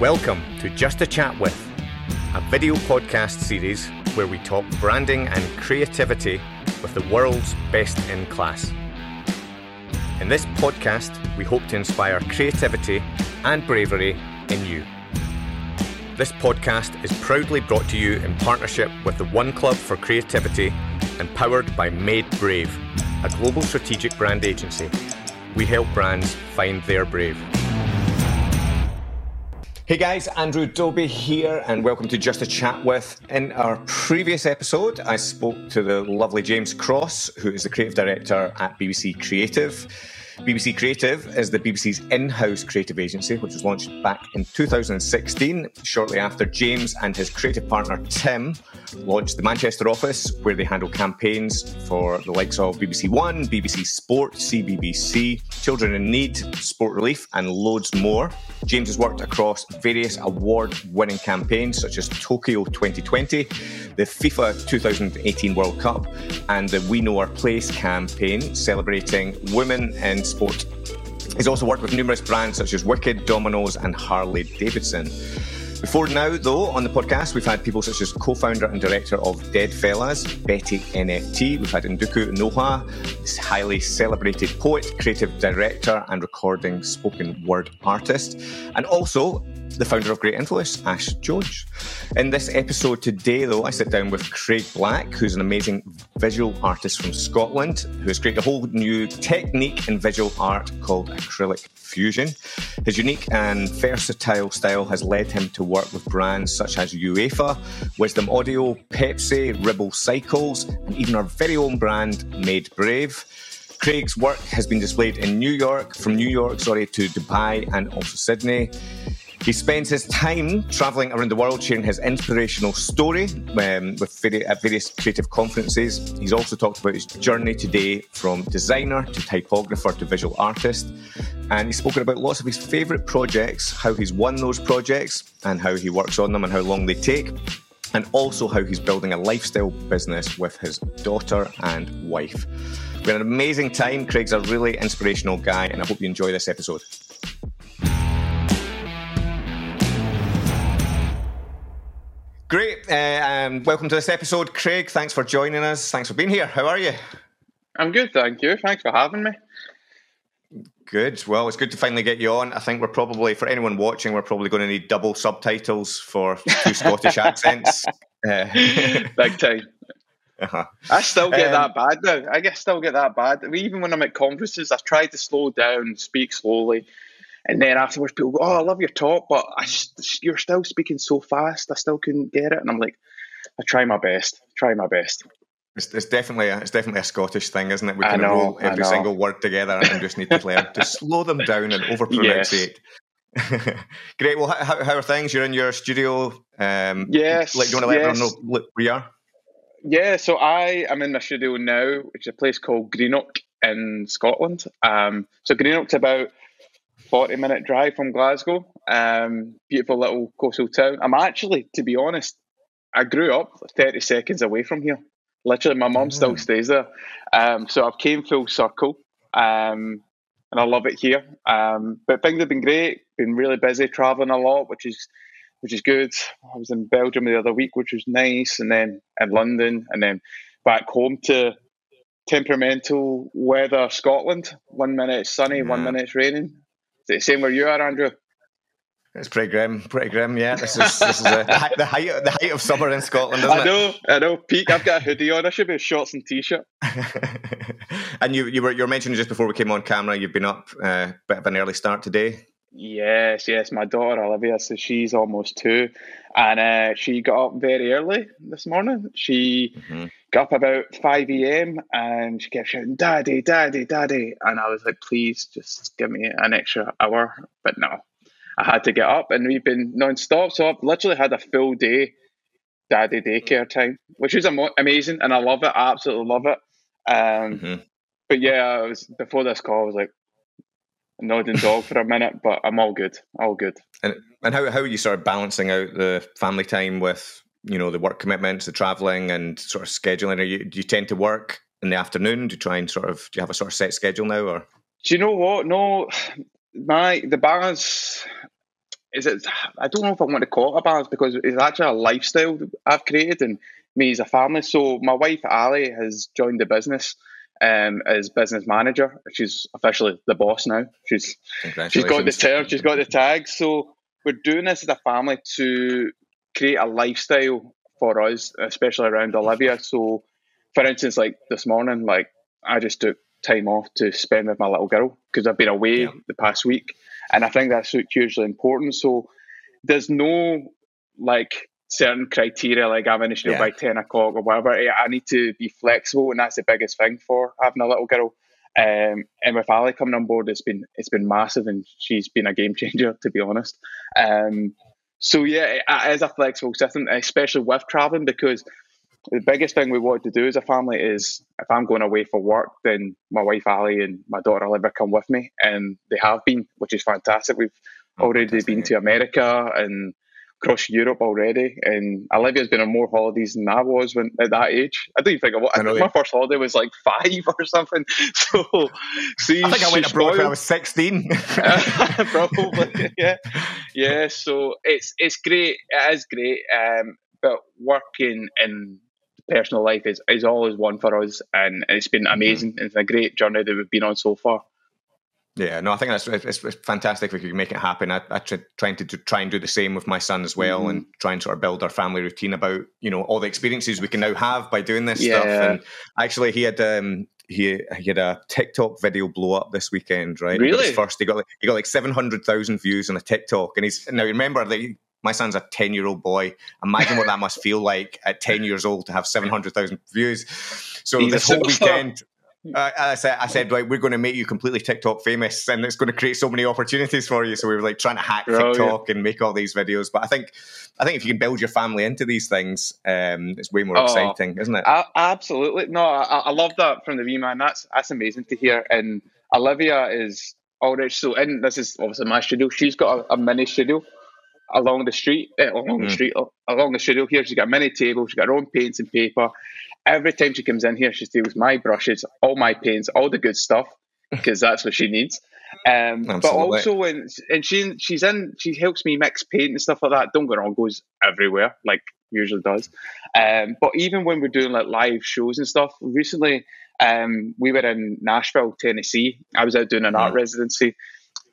Welcome to Just a Chat With, a video podcast series where we talk branding and creativity with the world's best in class. In this podcast, we hope to inspire creativity and bravery in you. This podcast is proudly brought to you in partnership with the One Club for Creativity and powered by Made Brave, a global strategic brand agency. We help brands find their brave. Hey guys, Andrew Doby here, and welcome to Just a Chat With. In our previous episode, I spoke to the lovely James Cross, who is the creative director at BBC Creative. BBC Creative is the BBC's in house creative agency, which was launched back in 2016, shortly after James and his creative partner Tim launched the Manchester office, where they handle campaigns for the likes of BBC One, BBC Sport, CBBC, Children in Need, Sport Relief, and loads more. James has worked across various award winning campaigns such as Tokyo 2020, the FIFA 2018 World Cup, and the We Know Our Place campaign celebrating women in sport. He's also worked with numerous brands such as Wicked, Domino's, and Harley Davidson. Before now, though, on the podcast, we've had people such as co founder and director of Dead Fellaz, Betty NFT. We've had Nduku Noha, this highly celebrated poet, creative director, and recording spoken word artist. And also the founder of Great Influence, Ash George. In this episode today, though, I sit down with Craig Black, who's an amazing visual artist from Scotland, who has created a whole new technique in visual art called acrylic fusion. His unique and versatile style has led him to work with brands such as UEFA, Wisdom Audio, Pepsi, Ribble Cycles, and even our very own brand, Made Brave. Craig's work has been displayed in New York, from New York, sorry, to Dubai and also Sydney. He spends his time travelling around the world sharing his inspirational story um, with at various creative conferences. He's also talked about his journey today from designer to typographer to visual artist. And he's spoken about lots of his favourite projects, how he's won those projects, and how he works on them and how long they take. And also how he's building a lifestyle business with his daughter and wife. We had an amazing time. Craig's a really inspirational guy, and I hope you enjoy this episode. Great. Uh, um, welcome to this episode, Craig. Thanks for joining us. Thanks for being here. How are you? I'm good, thank you. Thanks for having me. Good. Well, it's good to finally get you on. I think we're probably, for anyone watching, we're probably going to need double subtitles for two Scottish accents. Uh, Big time. Uh-huh. I still get um, that bad now. I still get that bad. Even when I'm at conferences, I try to slow down, speak slowly. And then afterwards, people go, "Oh, I love your talk, but I, you're still speaking so fast. I still couldn't get it." And I'm like, "I try my best. Try my best." It's, it's definitely a, it's definitely a Scottish thing, isn't it? We kind of roll every single word together and just need to learn to slow them down and over pronunciate. Yes. Great. Well, how, how are things? You're in your studio. Um, yes. Like, do you want to let yes. everyone know where you are? Yeah. So I am in my studio now, which is a place called Greenock in Scotland. Um, so Greenock's about 40 minute drive from Glasgow. Um, beautiful little coastal town. I'm actually, to be honest, I grew up 30 seconds away from here. Literally, my mum still mm. stays there. Um, so I've came full circle. Um, and I love it here. Um, but things have been great. Been really busy, traveling a lot, which is which is good. I was in Belgium the other week, which was nice, and then in London, and then back home to temperamental weather, Scotland. One minute it's sunny, one minute it's raining the same where you are, Andrew? It's pretty grim, pretty grim. Yeah, this is this is the, the height the height of summer in Scotland, isn't I know, it? I know. Peak. I've got a hoodie on. I should be shorts and t-shirt. and you you were you were mentioning just before we came on camera. You've been up a uh, bit of an early start today. Yes, yes. My daughter Olivia, so she's almost two, and uh, she got up very early this morning. She mm-hmm. got up about five a.m. and she kept shouting, "Daddy, Daddy, Daddy!" And I was like, "Please, just give me an extra hour." But no, I had to get up, and we've been non-stop. So I've literally had a full day daddy daycare time, which is am- amazing, and I love it. I absolutely love it. Um, mm-hmm. But yeah, I was before this call. I was like, nodding dog for a minute, but I'm all good. All good. And and how how are you sort of balancing out the family time with you know the work commitments, the traveling, and sort of scheduling? Are you do you tend to work in the afternoon? Do you try and sort of do you have a sort of set schedule now, or? Do you know what? No, my the balance. is it? I don't know if I want to call it a balance because it's actually a lifestyle I've created and me as a family. So my wife Ali has joined the business um, as business manager. She's officially the boss now. She's she's got the term, she's got the tag. So we're doing this as a family to create a lifestyle for us, especially around Olivia. So, for instance, like this morning, like I just took time off to spend with my little girl because I've been away yeah. the past week, and I think that's hugely important. So, there's no like certain criteria like I'm in yeah. by 10 o'clock or whatever. I need to be flexible, and that's the biggest thing for having a little girl. Um, and with Ali coming on board, it's been it's been massive, and she's been a game changer to be honest. Um, so yeah, it is a flexible system, especially with traveling, because the biggest thing we want to do as a family is if I'm going away for work, then my wife Ali and my daughter Olivia come with me, and they have been, which is fantastic. We've oh, already fantastic. been to America and across Europe already, and Olivia's been on more holidays than I was when at that age. I don't even think I, I know my first holiday was like five or something. So, see, I think I went abroad when I was sixteen. Probably, yeah, yeah. So it's it's great. It is great. Um, but working in personal life is, is always one for us, and it's been amazing. Mm-hmm. It's a great journey that we've been on so far. Yeah, no, I think that's it's, it's fantastic if we can make it happen. I, I try, trying to, to, try and do the same with my son as well, mm-hmm. and try and sort of build our family routine about you know all the experiences we can now have by doing this yeah. stuff. And actually, he had um, he he had a TikTok video blow up this weekend, right? Really? He first, he got like he got like seven hundred thousand views on a TikTok, and he's now remember that. My son's a ten-year-old boy. Imagine what that must feel like at ten years old to have seven hundred thousand views. So he's this whole weekend, uh, I said, I said, like, we're going to make you completely TikTok famous, and it's going to create so many opportunities for you. So we were like trying to hack oh, TikTok yeah. and make all these videos. But I think, I think if you can build your family into these things, um, it's way more oh, exciting, isn't it? absolutely. No, I, I, love that from the V man. That's that's amazing to hear. And Olivia is already so And This is obviously my studio. She's got a, a mini studio along the street, uh, along mm. the street, along the studio here. She's got a mini table. She's got her own paints and paper every time she comes in here, she steals my brushes, all my paints, all the good stuff, because that's what she needs. Um, but also when and she she's in, she helps me mix paint and stuff like that. Don't get wrong, goes everywhere like usually does. Um, but even when we're doing like live shows and stuff, recently um, we were in Nashville, Tennessee. I was out doing an art residency,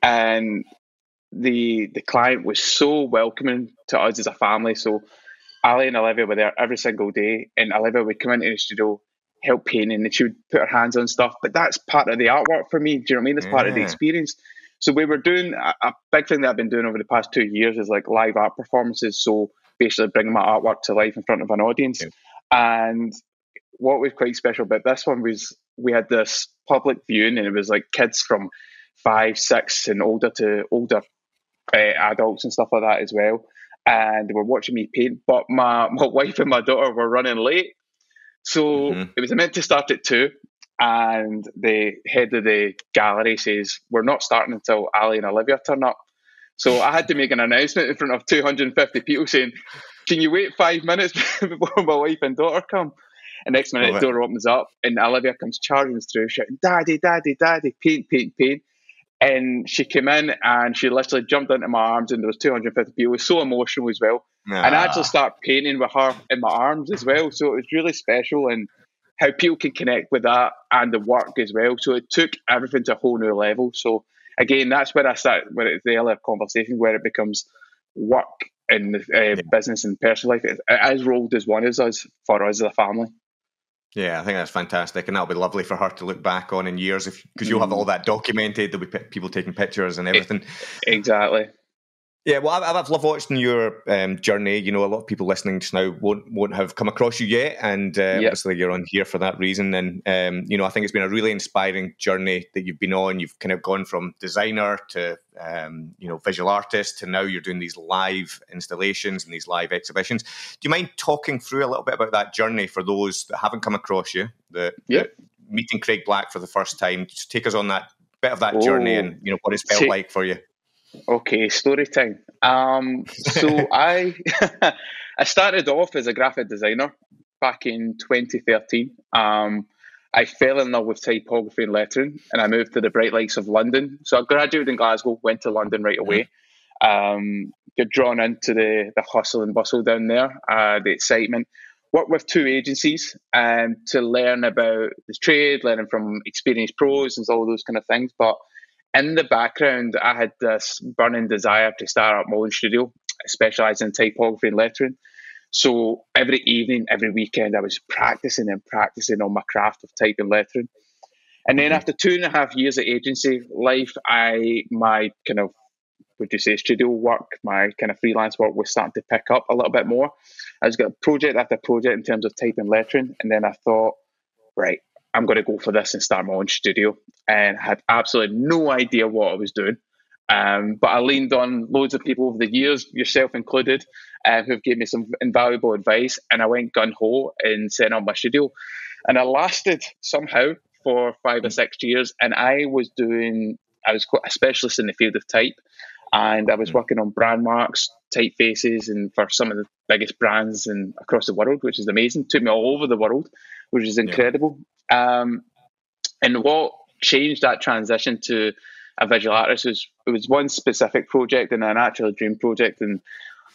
and the the client was so welcoming to us as a family. So Ali and Olivia were there every single day, and Olivia would come into the studio, help painting, and she would put her hands on stuff. But that's part of the artwork for me. Do you know what I mean? That's part of the experience. So we were doing a, a, big thing that I've been doing over the past two years is like live art performances. So basically bringing my artwork to life in front of an audience. Yeah. And what was quite special about this one was we had this public viewing, and it was like kids from five, six, and older to older uh, adults and stuff like that as well and they were watching me paint. But my, my wife and my daughter were running late. So mm-hmm. it was meant to start at two. And the head of the gallery says, We're not starting until Ali and Olivia turn up. So I had to make an announcement in front of 250 people saying, Can you wait five minutes before my wife and daughter come? And next minute, the door opens up and Olivia comes charging through, shouting, Daddy, Daddy, Daddy, paint, paint, paint. And she came in and she literally jumped into my arms, and there was 250 people. It was so emotional as well. Nah. And I actually started painting with her in my arms as well. So it was really special and how people can connect with that and the work as well. So it took everything to a whole new level. So again, that's where I start, where it's the earlier conversation, where it becomes work and uh, yeah. business and personal life. It, it is rolled as one as us for us as a family. Yeah, I think that's fantastic, and that'll be lovely for her to look back on in years, because you'll have all mm. that documented. There'll be people taking pictures and everything. Exactly. Yeah, well, I've, I've loved watching your um, journey. You know, a lot of people listening just now won't won't have come across you yet, and uh, yep. obviously you're on here for that reason. And um, you know, I think it's been a really inspiring journey that you've been on. You've kind of gone from designer to um, you know visual artist to now you're doing these live installations and these live exhibitions. Do you mind talking through a little bit about that journey for those that haven't come across you? That, yep. meeting Craig Black for the first time. Just take us on that bit of that oh, journey and you know what it's felt like for you. Okay, story time. Um, so I I started off as a graphic designer back in 2013. Um, I fell in love with typography and lettering, and I moved to the bright lights of London. So I graduated in Glasgow, went to London right away, Um, get drawn into the the hustle and bustle down there, uh, the excitement. Work with two agencies um, to learn about the trade, learning from experienced pros and all those kind of things. But in the background, I had this burning desire to start up my own studio, specialising in typography and lettering. So every evening, every weekend, I was practicing and practicing on my craft of type and lettering. And then mm-hmm. after two and a half years of agency life, I my kind of would you say studio work, my kind of freelance work was starting to pick up a little bit more. I was getting project after project in terms of type and lettering, and then I thought, right, I'm going to go for this and start my own studio, and had absolutely no idea what I was doing. Um, but I leaned on loads of people over the years, yourself included, uh, who've given me some invaluable advice, and I went gun ho and set up my studio, and I lasted somehow for five or six years, and I was doing, I was quite a specialist in the field of type, and I was hmm. working on brand marks, typefaces, and for some of the biggest brands and across the world, which is amazing. Took me all over the world, which is incredible. Um, and what changed that transition to a visual artist was it was one specific project and an actual dream project, and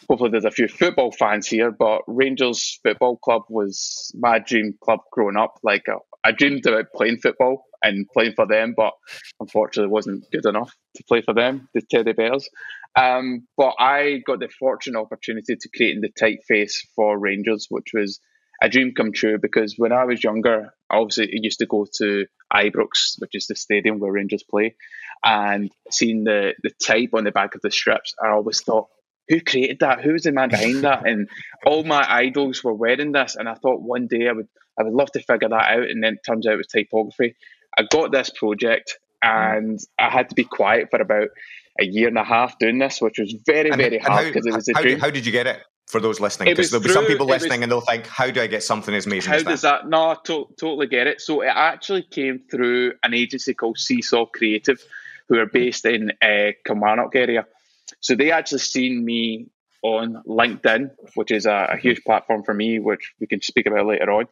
hopefully there's a few football fans here, but Rangers Football Club was my dream club growing up. Like uh, I dreamed about playing football and playing for them, but unfortunately wasn't good enough to play for them, the Teddy Bears. Um, but I got the fortunate opportunity to create the typeface for Rangers, which was a dream come true because when I was younger, obviously I used to go to Ibrox, which is the stadium where Rangers play, and seeing the the type on the back of the strips, I always thought, who created that? Who was the man behind that? And all my idols were wearing this, and I thought one day I would I would love to figure that out. And then it turns out it was typography. I got this project, mm. and I had to be quiet for about a year and a half doing this, which was very and, very hard because it was a how dream. Did, how did you get it? For those listening, because there'll be some people listening was, and they'll think, "How do I get something as amazing?" How as does that? No, I to- totally get it. So it actually came through an agency called Seesaw Creative, who are based in uh, Kilmarnock area. So they actually seen me on LinkedIn, which is a, a, huge platform for me, which we can speak about later on.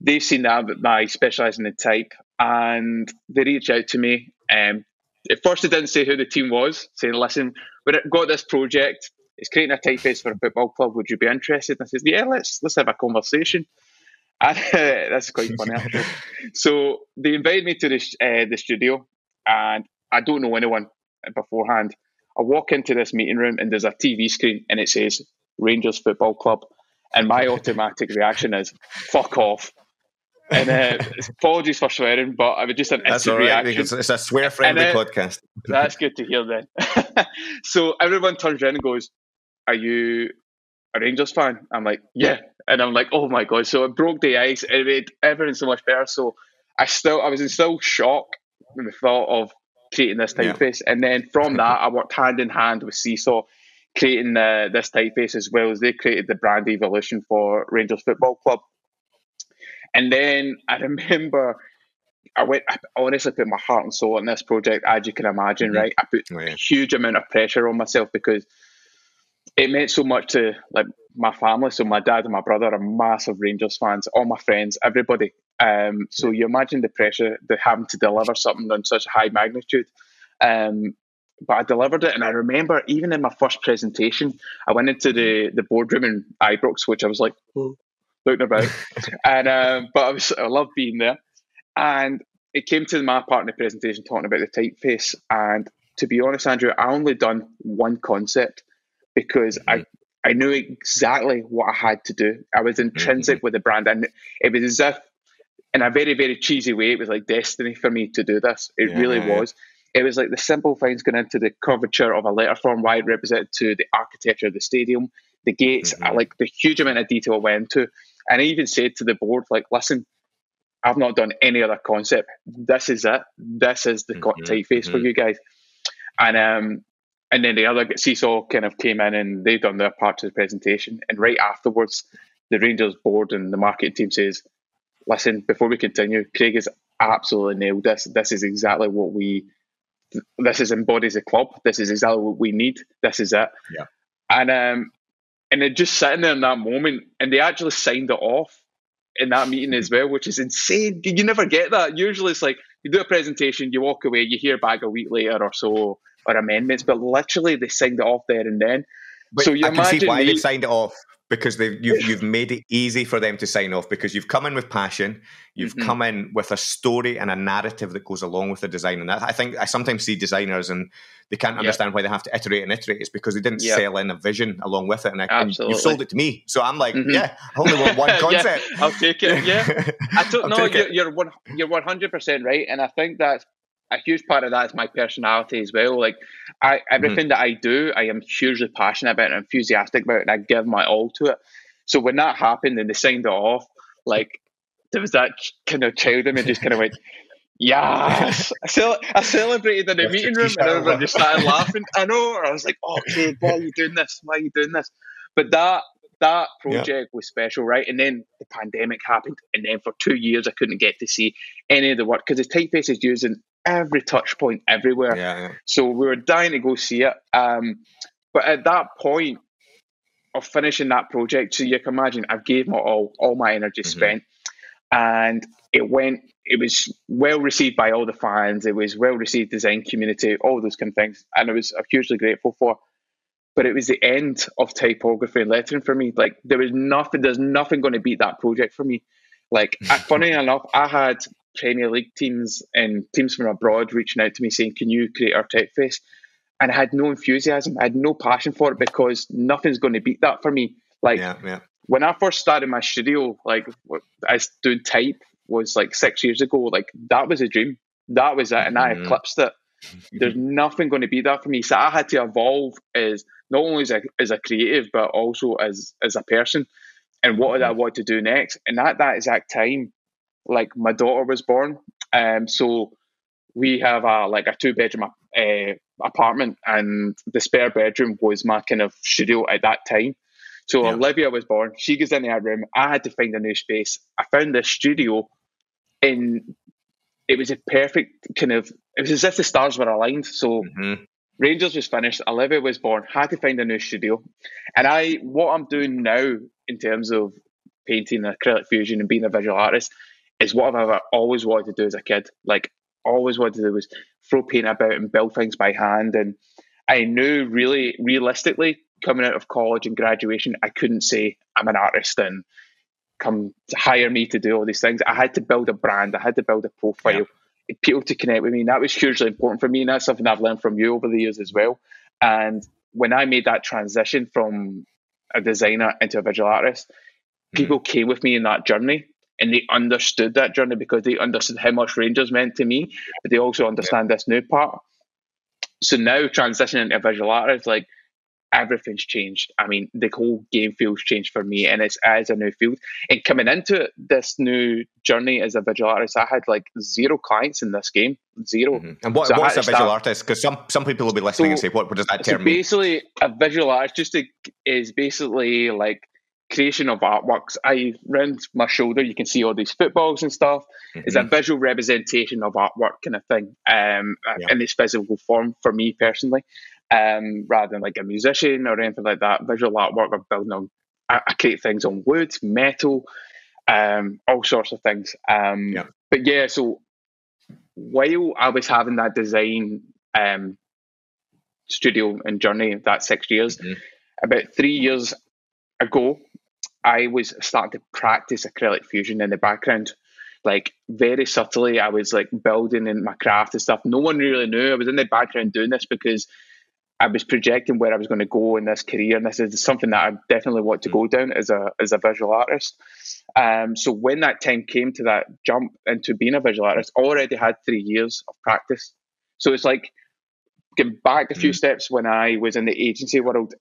They've seen that I specialise in the type, and they reached out to me. Um, at first, they didn't say who the team was, saying, "Listen, we've got this project. It's creating a typeface for a football club. Would you be interested?" And I said, "Yeah, let's let's have a conversation." And, uh, that's quite funny. Actually. so they invited me to the uh, the studio, and I don't know anyone beforehand. I walk into this meeting room and there's a TV screen and it says Rangers Football Club. And my automatic reaction is, fuck off. And uh, apologies for swearing, but I was just an that's instant right, reaction. It's a swear friendly podcast. that's good to hear then. so everyone turns around and goes, Are you a Rangers fan? I'm like, Yeah. And I'm like, Oh my God. So it broke the ice. It made everything so much better. So I still, I was in still shock when the thought of creating this typeface. Yeah. And then from that, I worked hand in hand with Seesaw, creating uh, this typeface as well as they created the brand evolution for Rangers Football Club. And then I remember I went. I honestly put my heart and soul in this project, as you can imagine. Mm-hmm. Right, I put oh, yeah. a huge amount of pressure on myself because it meant so much to like my family. So my dad and my brother are massive Rangers fans. All my friends, everybody. Um, so you imagine the pressure that having to deliver something on such a high magnitude. Um, but I delivered it, and I remember even in my first presentation, I went into the the boardroom in Ibrox, which I was like oh, looking about, and um, but I was I loved being there, and it came to my part in the presentation talking about the typeface, and to be honest, Andrew, I only done one concept because mm-hmm. I I knew exactly what I had to do. I was intrinsic mm-hmm. with the brand, and it was as if, in a very very cheesy way, it was like destiny for me to do this. It yeah. really was. It was like the simple things going into the curvature of a letter form, why it represented to the architecture of the stadium, the gates, mm-hmm. like the huge amount of detail I went to. And I even said to the board, like, listen, I've not done any other concept. This is it. This is the mm-hmm. typeface mm-hmm. for you guys. And um, and then the other seesaw kind of came in and they've done their part to the presentation. And right afterwards, the Rangers board and the marketing team says, "Listen, before we continue, Craig has absolutely nailed this. This is exactly what we. This is embodies a club. This is exactly what we need. This is it." Yeah. And um, and it just sitting there in that moment, and they actually signed it off in that meeting as well, which is insane. You never get that. Usually, it's like you do a presentation, you walk away, you hear back a week later or so or amendments, but literally they signed it off there and then. But so you I can see why they signed it off because they've you've, you've made it easy for them to sign off because you've come in with passion you've mm-hmm. come in with a story and a narrative that goes along with the design and that, i think i sometimes see designers and they can't understand why they have to iterate and iterate it's because they didn't sell in a vision along with it and, I, and you've sold it to me so i'm like mm-hmm. yeah i only want one concept. Yeah, i'll take it yeah. I don't know you're, you're, you're 100% right and i think that's a huge part of that is my personality as well. Like I everything mm. that I do, I am hugely passionate about and enthusiastic about, and I give my all to it. So when that happened and they signed it off, like there was that kind of child in me just kind of went, Yes, I, cel- I celebrated in the meeting room and everyone just started laughing. I know. I was like, "Oh, kid, why are you doing this? Why are you doing this?" But that that project yeah. was special, right? And then the pandemic happened, and then for two years I couldn't get to see any of the work because the typeface is used in every touch point everywhere. Yeah, yeah. So we were dying to go see it. Um, but at that point of finishing that project, so you can imagine, I've gave my all, all my energy mm-hmm. spent, and it went. It was well received by all the fans. It was well received design community, all those kind of things, and I was hugely grateful for. But it was the end of typography and lettering for me. Like there was nothing. There's nothing going to beat that project for me. Like, funny enough, I had Premier League teams and teams from abroad reaching out to me saying, "Can you create our typeface?" And I had no enthusiasm. I had no passion for it because nothing's going to beat that for me. Like yeah, yeah. when I first started my studio, like I doing type was like six years ago. Like that was a dream. That was it, and I mm-hmm. eclipsed it. There's nothing going to be that for me. So I had to evolve as not only as a as a creative, but also as as a person. And what did I mm-hmm. want to do next? And at that exact time, like my daughter was born. Um, so we have a like a two bedroom uh, apartment, and the spare bedroom was my kind of studio at that time. So yeah. Olivia was born. She goes in that room. I had to find a new space. I found this studio, in it was a perfect kind of. It was as if the stars were aligned. So mm-hmm. Rangers was finished. Olivia was born. Had to find a new studio, and I what I'm doing now in terms of painting acrylic fusion and being a visual artist is what I've ever always wanted to do as a kid. Like always wanted to do was throw paint about and build things by hand. And I knew really realistically coming out of college and graduation, I couldn't say I'm an artist and come hire me to do all these things. I had to build a brand. I had to build a profile. Yeah. People to connect with me. And that was hugely important for me. And that's something I've learned from you over the years as well. And when I made that transition from a designer into a visual artist, mm. people came with me in that journey and they understood that journey because they understood how much Rangers meant to me, but they also understand yeah. this new part. So now transitioning into visual artist, like everything's changed. I mean, the whole game feels changed for me, and it's as a new field. And coming into this new journey as a visual artist, I had like zero clients in this game, 0 mm-hmm. And what, so what's a visual start, artist? Because some some people will be listening so, and say, "What, what does that term so basically, mean?" Basically, a visual artist just to, is basically like creation of artworks. I round my shoulder, you can see all these footballs and stuff. Mm-hmm. It's a visual representation of artwork kind of thing, um, yeah. in its physical form for me personally, um, rather than like a musician or anything like that. Visual artwork I'm building on. I, I create things on wood, metal, um, all sorts of things. Um, yeah. But yeah, so while I was having that design um, studio and journey, that six years, mm-hmm. about three years ago, I was starting to practice acrylic fusion in the background. Like very subtly, I was like building in my craft and stuff. No one really knew. I was in the background doing this because I was projecting where I was going to go in this career, and this is something that I definitely want to go down as a as a visual artist. Um, so when that time came to that jump into being a visual artist, I already had three years of practice. So it's like getting back a few mm-hmm. steps when I was in the agency world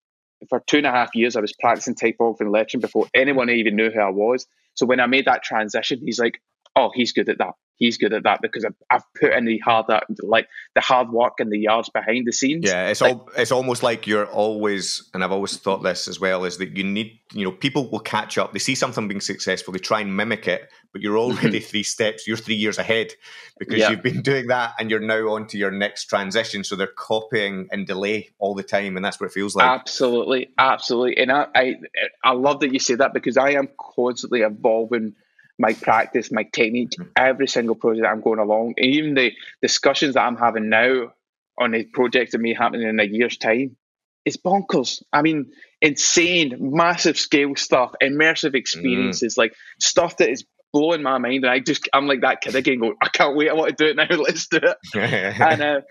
for two and a half years, I was practicing typography and lettering before anyone even knew who I was. So when I made that transition, he's like, "Oh, he's good at that he's good at that because I've, I've put in the hard uh, like the hard work and the yards behind the scenes. Yeah, it's like, all it's almost like you're always, and I've always thought this as well, is that you need you know people will catch up. They see something being successful, they try and mimic it, but you're already three steps, you're three years ahead because yeah. you've been doing that and you're now on to your next transition. So they're copying and delay all the time, and that's what it feels like. Absolutely, absolutely, and I I, I love that you say that because I am constantly evolving my practice, my technique, mm-hmm. every single project I'm going along, and even the discussions that I'm having now on a project that may happen in a year's time is bonkers. I mean, insane, massive scale stuff, immersive experiences, mm. like stuff that is blowing my mind. And I just, I'm like that kid again, going, I can't wait, I want to do it now, let's do it. and, uh,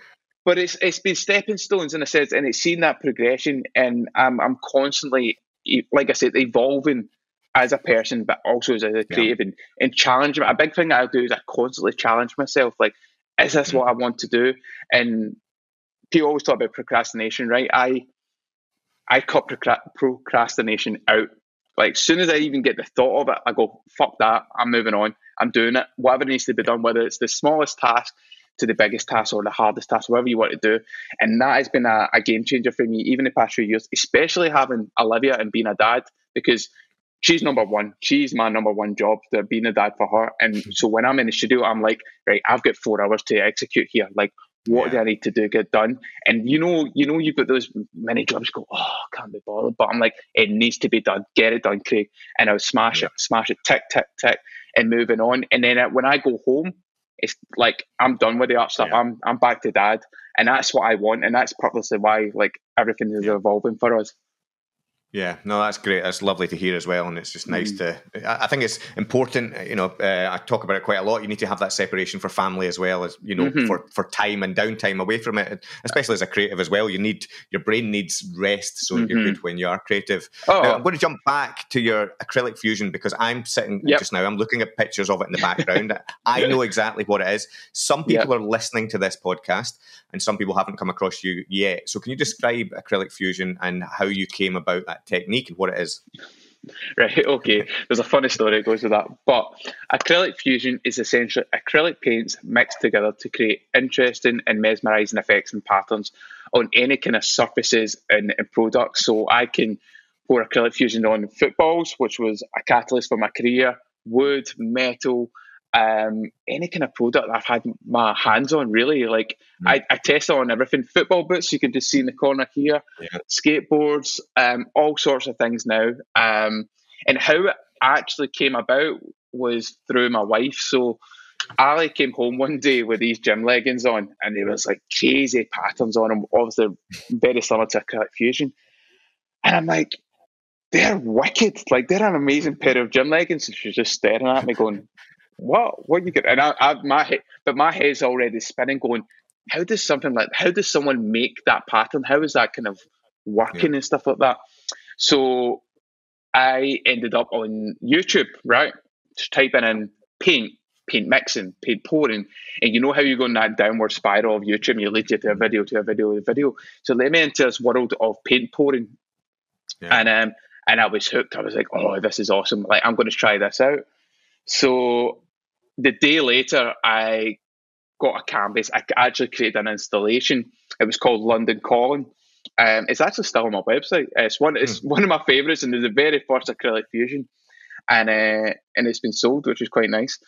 but it's it's been stepping stones in a sense, and it's seen that progression, and I'm I'm constantly, like I said, evolving as a person, but also as a creative yeah. and, and challenge. A big thing I do is I constantly challenge myself. Like, is this mm-hmm. what I want to do? And people always talk about procrastination, right? I I cut procrastination out. Like, as soon as I even get the thought of it, I go, fuck that, I'm moving on, I'm doing it. Whatever needs to be done, whether it's the smallest task to the biggest task or the hardest task, whatever you want to do. And that has been a, a game changer for me, even the past few years, especially having Olivia and being a dad, because she's number one. She's my number one job, to being a dad for her. And mm-hmm. so when I'm in the studio, I'm like, right, I've got four hours to execute here. Like, what yeah. do I need to do get done? And you know, you know, you've got those many jobs. Go, oh, I can't be bothered. But I'm like, it needs to be done. Get it done, Craig. And I'll smash yeah. it, smash it, tick, tick, tick, and moving on. And then when I go home, it's like I'm done with the art stuff. Yeah. I'm I'm back to dad, and that's what I want, and that's purposely why like everything is evolving for us. Yeah, no, that's great. That's lovely to hear as well, and it's just nice mm. to. I think it's important. You know, uh, I talk about it quite a lot. You need to have that separation for family as well as you know mm-hmm. for for time and downtime away from it, especially as a creative as well. You need your brain needs rest so mm-hmm. you're good when you are creative. Oh. Now, I'm going to jump back to your acrylic fusion because I'm sitting yep. just now. I'm looking at pictures of it in the background. I know exactly what it is. Some people yep. are listening to this podcast, and some people haven't come across you yet. So, can you describe acrylic fusion and how you came about that? Technique and what it is. Right, okay. There's a funny story that goes with that. But acrylic fusion is essentially acrylic paints mixed together to create interesting and mesmerizing effects and patterns on any kind of surfaces and, and products. So I can pour acrylic fusion on footballs, which was a catalyst for my career, wood, metal, um, any kind of product I've had my hands on, really. Like mm. I, I test on everything. Football boots, you can just see in the corner here, yeah. skateboards, um, all sorts of things now. Um, and how it actually came about was through my wife. So Ali came home one day with these gym leggings on, and there was like crazy patterns on them, obviously very similar to a fusion. And I'm like, they're wicked. Like they're an amazing pair of gym leggings. And she's just staring at me, going, what what you get and I, I my head but my head's already spinning going how does something like how does someone make that pattern? How is that kind of working yeah. and stuff like that? So i ended up on youtube right? Just typing in paint paint mixing paint pouring. And you know how you go in that downward spiral of youtube you lead you to a video to a video to a video? So let me into this world of paint pouring. Yeah. and um and i was hooked. I was like oh this is awesome. Like i'm going to try this out so the day later, I got a canvas. I actually created an installation. It was called London Calling. Um, it's actually still on my website. It's one. It's mm. one of my favorites, and it's the very first acrylic fusion, and uh, and it's been sold, which is quite nice.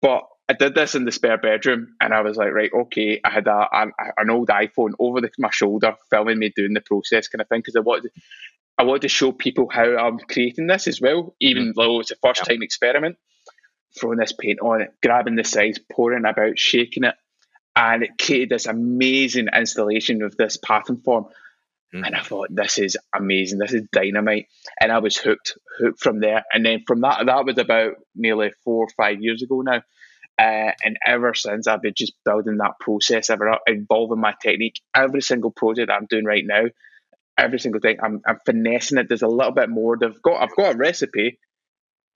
But I did this in the spare bedroom, and I was like, right, okay. I had a, a an old iPhone over the, my shoulder, filming me doing the process, kind of thing, because I wanted, I wanted to show people how I'm creating this as well, even mm. though it's a first time experiment throwing this paint on it, grabbing the sides, pouring about, shaking it, and it created this amazing installation of this pattern form. Mm. And I thought, this is amazing. This is dynamite. And I was hooked, hooked from there. And then from that, that was about nearly four or five years ago now. Uh, and ever since, I've been just building that process, ever involving my technique. Every single project I'm doing right now, every single thing, I'm, I'm finessing it. There's a little bit more. They've got, I've got a recipe,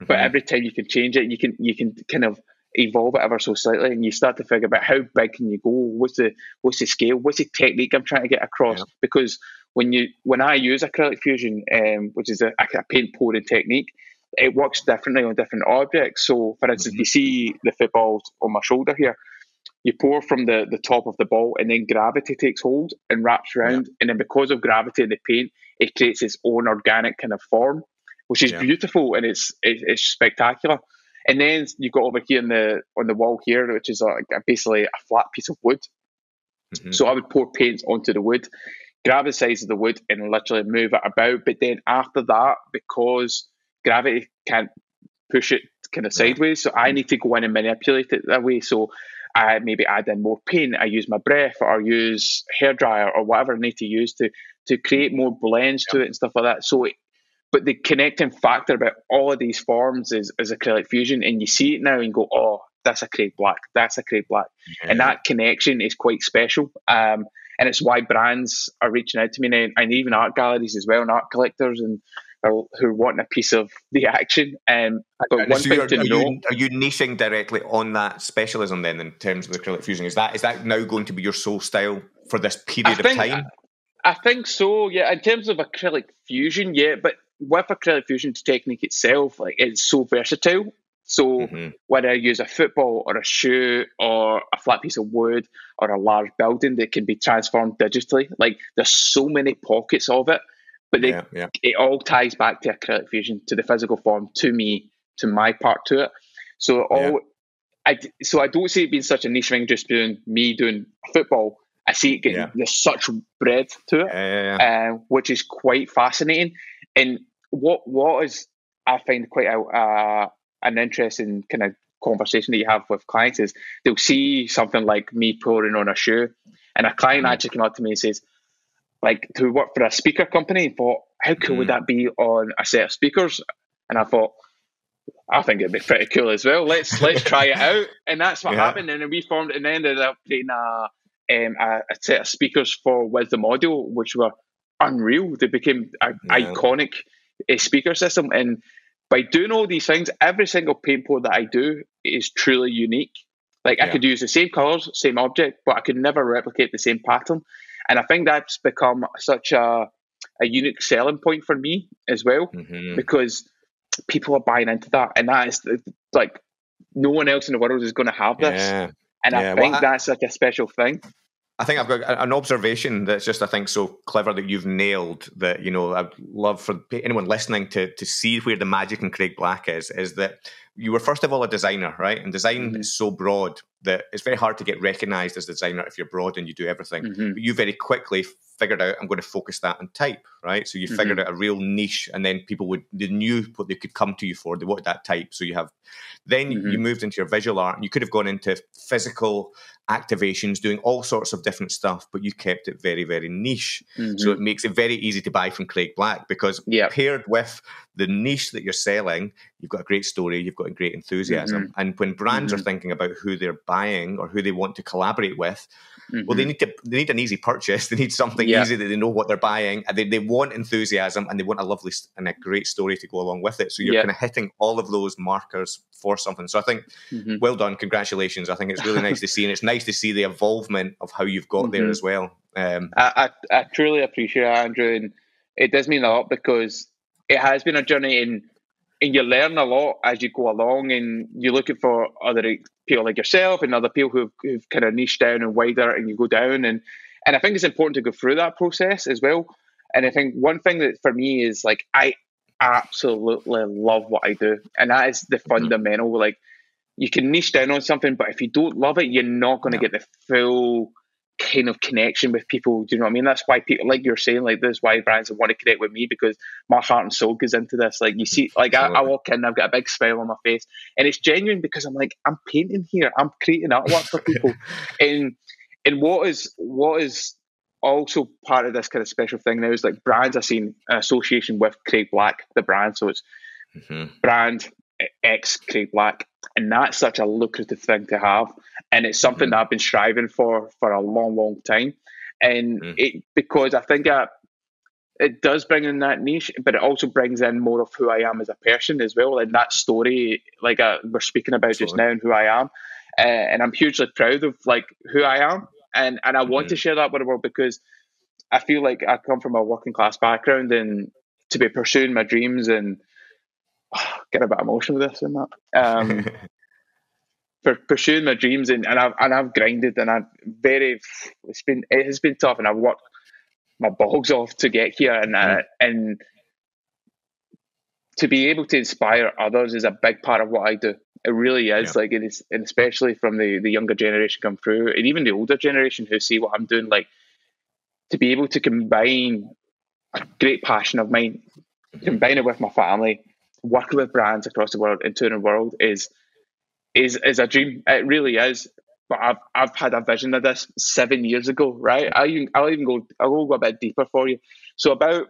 Mm-hmm. But every time you can change it, you can you can kind of evolve it ever so slightly, and you start to figure out how big can you go? What's the what's the scale? What's the technique I'm trying to get across? Yeah. Because when you when I use acrylic fusion, um, which is a, a paint pouring technique, it works differently on different objects. So, for instance, mm-hmm. you see the footballs on my shoulder here. You pour from the, the top of the ball, and then gravity takes hold and wraps around. Yeah. And then, because of gravity in the paint, it creates its own organic kind of form which is yeah. beautiful and it's it, it's spectacular. And then you've got over here in the on the wall here, which is like basically a flat piece of wood. Mm-hmm. So I would pour paint onto the wood, grab the size of the wood, and literally move it about. But then after that, because gravity can't push it kind of sideways, so I need to go in and manipulate it that way. So I maybe add in more paint, I use my breath or use hair dryer or whatever I need to use to to create more blends yeah. to it and stuff like that. So it, but the connecting factor about all of these forms is, is acrylic fusion and you see it now and go, oh, that's a Craig Black, that's a Craig Black. Yeah. And that connection is quite special. Um, and it's why brands are reaching out to me now, and even art galleries as well, and art collectors and who are wanting a piece of the action. Um, but one so thing to are know, you, are you niching directly on that specialism then in terms of acrylic fusion? Is that is that now going to be your sole style for this period think, of time? I think so. Yeah, in terms of acrylic fusion, yeah, but with acrylic fusion technique itself, like it's so versatile. So mm-hmm. whether I use a football or a shoe or a flat piece of wood or a large building that can be transformed digitally, like there's so many pockets of it, but they, yeah, yeah. it all ties back to acrylic fusion, to the physical form, to me, to my part to it. So all, yeah. I so I don't see it being such a niche thing, just doing me doing football. I see it getting there's such breadth to it, uh, which is quite fascinating. And what what is I find quite a, uh, an interesting kind of conversation that you have with clients is they'll see something like me pouring on a shoe, and a client mm-hmm. actually came up to me and says, like to work for a speaker company, and thought, how cool mm-hmm. would that be on a set of speakers? And I thought, I think it'd be pretty cool as well. Let's let's try it out, and that's what yeah. happened. And then we formed, and ended up creating a, um, a, a set of speakers for Wisdom Audio, which were unreal. They became an yeah. iconic uh, speaker system, and by doing all these things, every single paint pour that I do is truly unique. Like yeah. I could use the same colors, same object, but I could never replicate the same pattern. And I think that's become such a, a unique selling point for me as well, mm-hmm. because people are buying into that. And that is like no one else in the world is going to have this. Yeah. And yeah. I think well, I, that's such a special thing. I think I've got an observation that's just I think so clever that you've nailed that you know I'd love for anyone listening to to see where the magic in Craig Black is is that you were first of all a designer right and design mm-hmm. is so broad that it's very hard to get recognized as a designer if you're broad and you do everything mm-hmm. but you very quickly figured out I'm going to focus that on type right so you mm-hmm. figured out a real niche and then people would they knew what they could come to you for they wanted that type so you have then you mm-hmm. moved into your visual art and you could have gone into physical activations, doing all sorts of different stuff, but you kept it very, very niche. Mm-hmm. So it makes it very easy to buy from Craig Black because yep. paired with the niche that you're selling, you've got a great story, you've got a great enthusiasm. Mm-hmm. And when brands mm-hmm. are thinking about who they're buying or who they want to collaborate with, Mm-hmm. Well, they mm-hmm. need to they need an easy purchase. They need something yeah. easy that they know what they're buying, and they, they want enthusiasm and they want a lovely and a great story to go along with it. So you're yeah. kind of hitting all of those markers for something. So I think, mm-hmm. well done, congratulations. I think it's really nice to see, and it's nice to see the involvement of how you've got mm-hmm. there as well. Um, I, I, I truly appreciate it, Andrew, and it does mean a lot because it has been a journey in and you learn a lot as you go along and you're looking for other people like yourself and other people who've, who've kind of niched down and wider and you go down and and I think it's important to go through that process as well. And I think one thing that for me is like I absolutely love what I do, and that is the mm-hmm. fundamental. Like you can niche down on something, but if you don't love it, you're not going to no. get the full kind of connection with people. Do you know what I mean? That's why people, like you're saying, like this, why brands want to connect with me because my heart and soul goes into this. Like you see, like I, I, walk in, I've got a big smile on my face, and it's genuine because I'm like, I'm painting here, I'm creating artwork for people, and and what is what is also part of this kind of special thing now is like brands are seeing an association with Craig Black, the brand. So it's mm-hmm. brand X Craig Black, and that's such a lucrative thing to have, and it's something mm-hmm. that I've been striving for for a long, long time, and mm-hmm. it because I think it does bring in that niche, but it also brings in more of who I am as a person as well, and that story, like uh, we're speaking about just now, and who I am, uh, and I'm hugely proud of like who I am, and and I want to mm-hmm. share that with the world because I feel like I come from a working class background, and to be pursuing my dreams and get a bit emotional with this and that. Um, for pursuing my dreams and, and I've and I've grinded and I've very it's been it has been tough and I've worked my balls off to get here and uh, mm. and to be able to inspire others is a big part of what I do. It really is yeah. like it is, and especially from the the younger generation come through, and even the older generation who see what I'm doing. Like to be able to combine a great passion of mine, combine it with my family, working with brands across the world and touring the world is is is a dream. It really is. but I've I've had a vision of this seven years ago, right? I even I'll even go I'll go a bit deeper for you. So about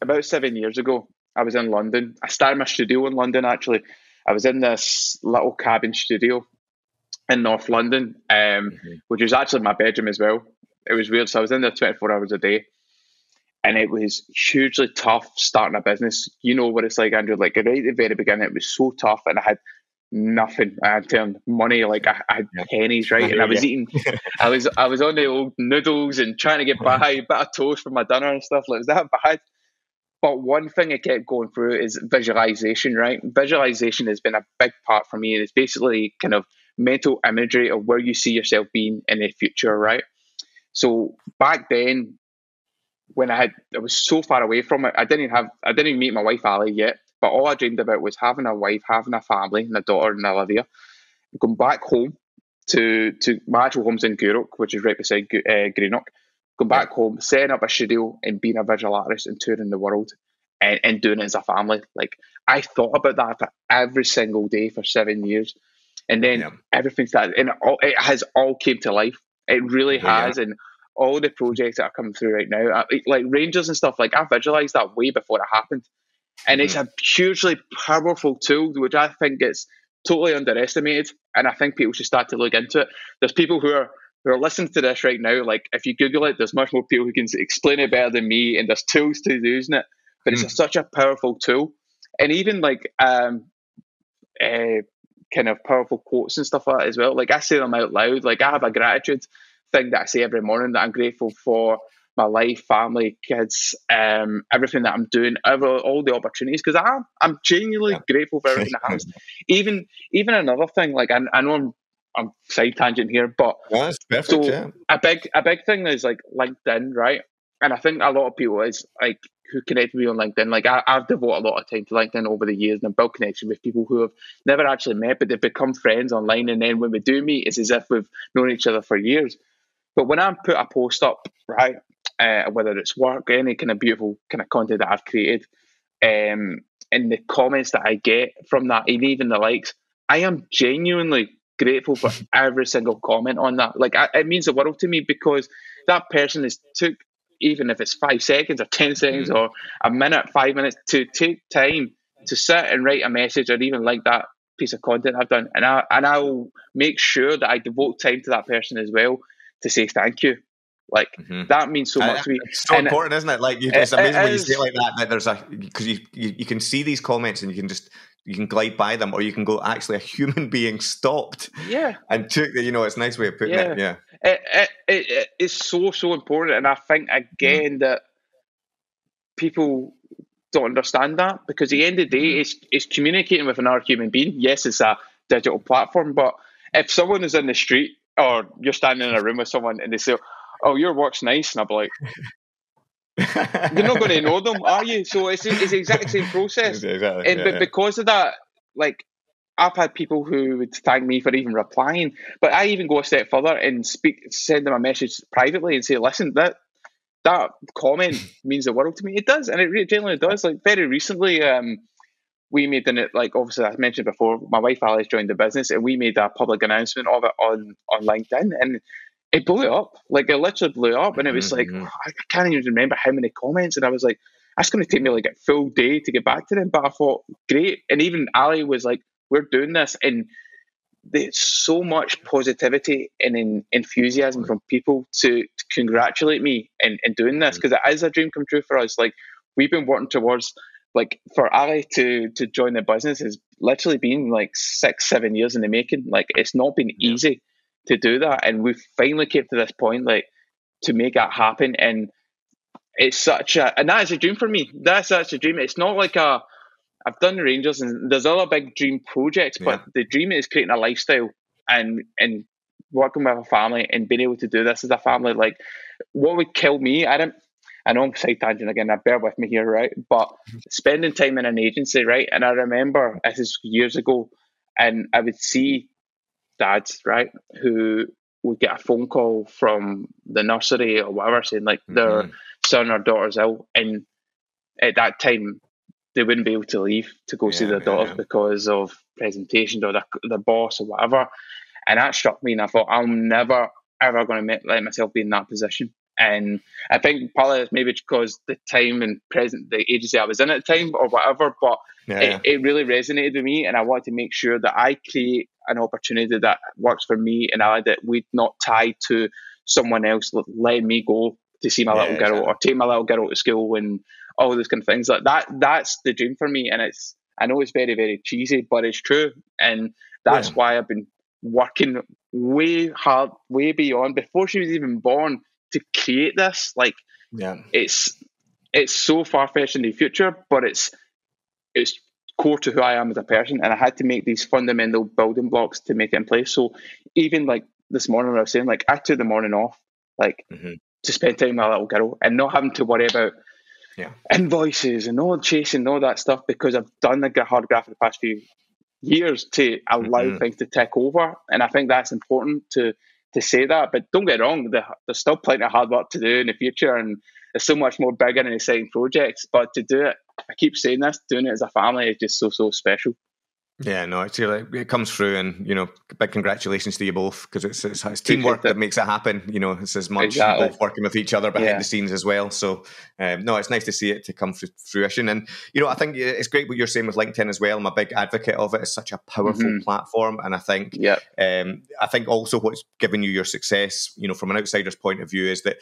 about seven years ago, I was in London. I started my studio in London actually. I was in this little cabin studio in North London, um, mm-hmm. which was actually my bedroom as well. It was weird. So I was in there 24 hours a day. And it was hugely tough starting a business. You know what it's like, Andrew. Like right at the very beginning, it was so tough, and I had nothing. I had turned money like I, I had pennies, right? And I was eating, I was I was on the old noodles and trying to get by, a bit of toast for my dinner and stuff. Like, it was that bad. But one thing I kept going through is visualization, right? Visualization has been a big part for me. It's basically kind of mental imagery of where you see yourself being in the future, right? So back then, when I had, I was so far away from it. I didn't have, I didn't even meet my wife Ali yet. But all I dreamed about was having a wife, having a family, and a daughter and Olivia. Going back home to to my actual home's in Gourock, which is right beside uh, Greenock. Going back home, setting up a studio, and being a visual artist and touring the world, and, and doing it as a family. Like I thought about that for every single day for seven years, and then yeah. everything started, and it, all, it has all came to life. It really yeah. has, and all the projects that are coming through right now, like Rangers and stuff. Like I visualized that way before it happened, and it's mm-hmm. a hugely powerful tool, which I think gets totally underestimated. And I think people should start to look into it. There's people who are who are listening to this right now. Like if you Google it, there's much more people who can explain it better than me, and there's tools to using it. But mm. it's a, such a powerful tool, and even like um, uh, kind of powerful quotes and stuff like that as well. Like I say them out loud. Like I have a gratitude thing that I say every morning that I'm grateful for my life, family, kids, um, everything that I'm doing, ever, all the opportunities. Because I'm, I'm genuinely yeah. grateful for everything that happens. even, even another thing, like I, I know I'm, I'm side tangent here, but yeah, perfect, so yeah. a big, a big thing is like LinkedIn, right? And I think a lot of people is like who connect with me on LinkedIn. Like I, have devoted a lot of time to LinkedIn over the years, and I've built connection with people who have never actually met, but they've become friends online. And then when we do meet, it's as if we've known each other for years. But when I put a post up, right, uh, whether it's work, any kind of beautiful kind of content that I've created, um, and the comments that I get from that, and even the likes, I am genuinely grateful for every single comment on that. Like, I, it means the world to me because that person has took, even if it's five seconds or ten seconds mm. or a minute, five minutes, to take time to sit and write a message or even like that piece of content I've done, and I and I will make sure that I devote time to that person as well to say thank you like mm-hmm. that means so much uh, to me. It's so and important, is isn't it? Like you, it's it, amazing it when you say it like that. That there's a because you, you you can see these comments and you can just you can glide by them, or you can go actually a human being stopped. Yeah, and took the you know it's a nice way of putting yeah. it. Yeah, it, it, it's so so important, and I think again mm. that people don't understand that because at the end of the day, mm. it's it's communicating with another human being. Yes, it's a digital platform, but if someone is in the street or you're standing in a room with someone and they say, oh, your work's nice. And I'll be like, you're not going to know them, are you? So it's, it's the exact same process. Exactly, and yeah, but yeah. because of that, like, I've had people who would thank me for even replying, but I even go a step further and speak, send them a message privately and say, "Listen, that that comment means the world to me. It does, and it genuinely does. Like very recently, um, we made an it like obviously I mentioned before, my wife Alice joined the business, and we made a public announcement of it on on LinkedIn, and it blew up. Like it literally blew up, and it was mm-hmm. like I can't even remember how many comments. And I was like, that's going to take me like a full day to get back to them. But I thought, great. And even Ali was like, we're doing this, and there's so much positivity and in, enthusiasm from people to, to congratulate me in, in doing this because mm-hmm. it is a dream come true for us. Like we've been working towards like for Ali to to join the business has literally been like six seven years in the making. Like it's not been yeah. easy to do that. And we finally came to this point, like to make that happen. And it's such a, and that is a dream for me. That's such a dream. It's not like a, I've done the Rangers and there's other big dream projects, but yeah. the dream is creating a lifestyle and and working with a family and being able to do this as a family. Like, what would kill me? I don't. I know I'm side tangent again. Now bear with me here, right? But mm-hmm. spending time in an agency, right? And I remember this is years ago, and I would see dads, right, who would get a phone call from the nursery or whatever saying like mm-hmm. their son or daughter's ill, and at that time they wouldn't be able to leave to go yeah, see their daughter yeah. because of presentations or the, the boss or whatever. and that struck me. And I thought, I'm never ever going to let myself be in that position. And I think partly it's maybe because the time and present, the agency I was in at the time or whatever, but yeah, it, yeah. it really resonated with me. And I wanted to make sure that I create an opportunity that works for me and I that we'd not tie to someone else letting me go to see my yeah, little girl exactly. or take my little girl to school and all those kind of things like that. That's the dream for me. And it's, I know it's very, very cheesy, but it's true. And that's why I've been working way hard, way beyond before she was even born to create this. Like, yeah, it's it's so far fetched in the future, but it's it's core to who I am as a person, and I had to make these fundamental building blocks to make it in place. So even like this morning, I was saying, like I took the morning off, like mm-hmm. to spend time with my little girl, and not having to worry about yeah. invoices and all chasing all that stuff because I've done the hard graft for the past few years to allow mm-hmm. things to take over, and I think that's important to to say that. But don't get wrong, there's still plenty of hard work to do in the future, and there's so much more bigger and exciting projects. But to do it, I keep saying this, doing it as a family is just so so special. Yeah, no, it's like it comes through, and you know, big congratulations to you both because it's, it's, it's teamwork that makes it happen. You know, it's as much exactly. both working with each other behind yeah. the scenes as well. So, um, no, it's nice to see it to come to fruition. And you know, I think it's great what you're saying with LinkedIn as well. I'm a big advocate of it. It's such a powerful mm-hmm. platform, and I think, yeah, um, I think also what's given you your success, you know, from an outsider's point of view, is that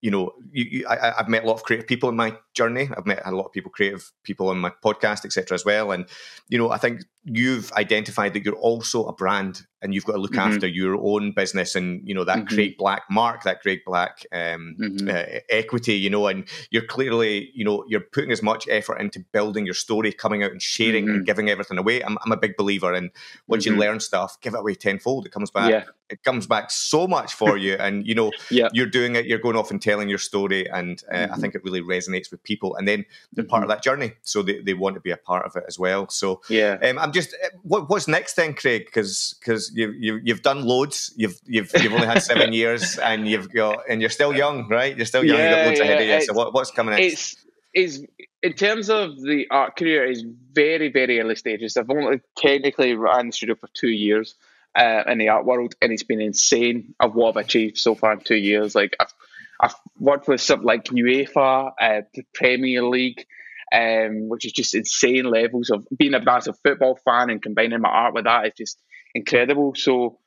you know, you, you, I, have met a lot of creative people in my journey. I've met a lot of people, creative people on my podcast, etc. as well. And you know, I think you've identified that you're also a brand and you've got to look mm-hmm. after your own business and you know that mm-hmm. Craig Black mark, that Craig Black um, mm-hmm. uh, equity, you know, and you're clearly, you know, you're putting as much effort into building your story, coming out and sharing and mm-hmm. giving everything away. I'm, I'm a big believer in once you mm-hmm. learn stuff, give it away tenfold. It comes back. Yeah. It comes back so much for you, and you know, yeah. you're doing it. You're going off and telling your story, and uh, I mm-hmm. think it really resonates with people. And then they're part of that journey, so they, they want to be a part of it as well. So yeah, um, I'm just uh, what, what's next then, Craig? Because because you, you you've done loads. You've you've you've only had seven years, and you've got and you're still young, right? You're still young. Yeah, you've got loads yeah, ahead of you. So what, what's coming next? It's is in terms of the art career is very very early stages. I've only technically ran the studio for two years uh, in the art world, and it's been insane of what I've achieved so far in two years. Like I've I've worked with stuff like UEFA, uh, the Premier League um, which is just insane levels of being a massive football fan and combining my art with that is just incredible. So